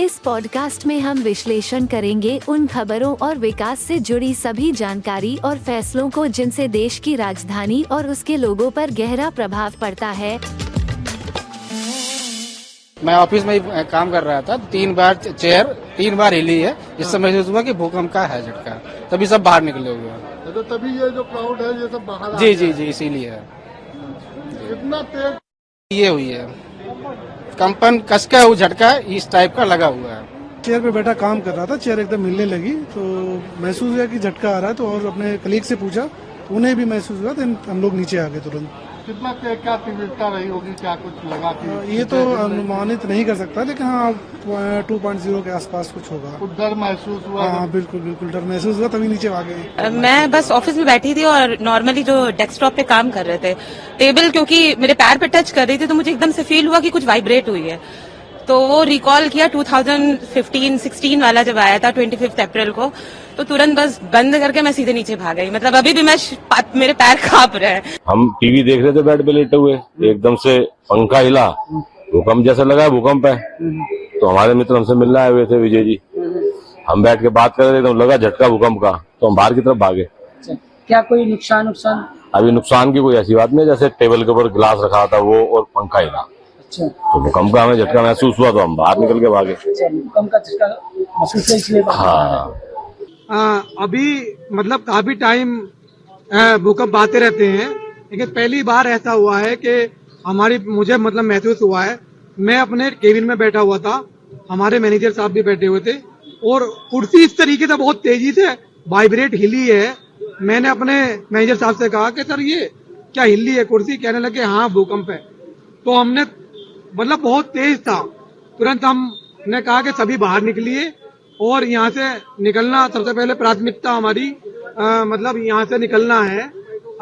इस पॉडकास्ट में हम विश्लेषण करेंगे उन खबरों और विकास से जुड़ी सभी जानकारी और फैसलों को जिनसे देश की राजधानी और उसके लोगों पर गहरा प्रभाव पड़ता है। मैं ऑफ़िस में ही काम कर रहा था। तीन बार चेयर तीन बार हिली है। जिससे महसूस हुआ कि भूकंप का है झटका तभी सब बाहर निकले हुए हैं। तो तभी ये जो क्राउड है ये सब बाहर जी जी जी इसीलिए। है कितना तेज ये हुई है। कंपन कसका वो झटका, इस टाइप का लगा हुआ है। चेयर पे बैठा काम कर रहा था, चेयर एकदम मिलने लगी तो महसूस हुआ कि झटका आ रहा है तो और अपने कलीग से पूछा उन्हें भी महसूस हुआ तो हम लोग नीचे आ गए तुरंत। कितना क्या तीव्रता रही होगी क्या कुछ लगा कि ये तो अनुमानित नहीं कर सकता लेकिन हाँ टू पॉइंट ज़ीरो के आसपास कुछ होगा। कुछ डर महसूस हुआ? हाँ बिल्कुल बिल्कुल डर महसूस हुआ तभी नीचे आ गए मैं बस ऑफ़िस में बैठी थी और नॉर्मली जो डेस्कटॉप पे काम कर रहे थे टेबल क्योंकि मेरे पैर पे टच कर रही थी तो मुझे एकदम से फील हुआ कि कुछ वाइब्रेट हुई है। तो वो रिकॉल किया 2015-16 वाला जब आया था 25 अप्रैल को तो तुरंत बस बंद करके मैं सीधे नीचे भाग गई। मतलब अभी भी मैं मेरे पैर काँप रहे हैं। हम टीवी देख रहे थे बेड पे लेटे हुए। एकदम से पंखा हिला। भूकंप जैसा लगा भूकंप है। तो हमारे मित्र हमसे मिलने आए हुए थे विजय जी। हम बैठ के बात कर रहे थे तो लगा झटका भूकंप का। तो हम बाहर की तरफ़ भागे। क्या कोई नुकसान नुकसान अभी नुकसान की कोई ऐसी बात नहीं जैसे टेबल के ऊपर गिलास रखा था वो और पंखा हिला। अच्छा। तो भूकंप का हमें झटका महसूस हुआ तो हम बाहर निकल के भागे। अच्छा भूकंप का झटका महसूस इसलिए हाँ। आ, अभी मतलब काफ़ी टाइम भूकंप आते रहते हैं लेकिन पहली बार ऐसा हुआ है कि हमारी मुझे मतलब महसूस हुआ है मैं अपने केबिन में बैठा हुआ था हमारे मैनेजर साहब भी बैठे हुए थे और कुर्सी इस तरीके से बहुत तेज़ी से वाइब्रेट हिली है। मैंने अपने मैनेजर साहब से कहा कि सर ये क्या हिली है? कुर्सी कहने लगे हाँ भूकंप है। तो हमने मतलब बहुत तेज था। तुरंत हमने कहा कि सभी बाहर निकलिए और यहाँ से निकलना सबसे पहले प्राथमिकता हमारी अ, मतलब यहाँ से निकलना है।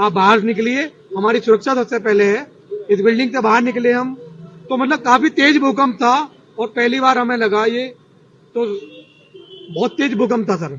आप बाहर निकलिए हमारी सुरक्षा सबसे पहले है। इस बिल्डिंग से बाहर निकले हम। तो मतलब काफ़ी तेज भूकंप था और पहली बार हमें लगा ये। तो बहुत तेज भूकंप था सर।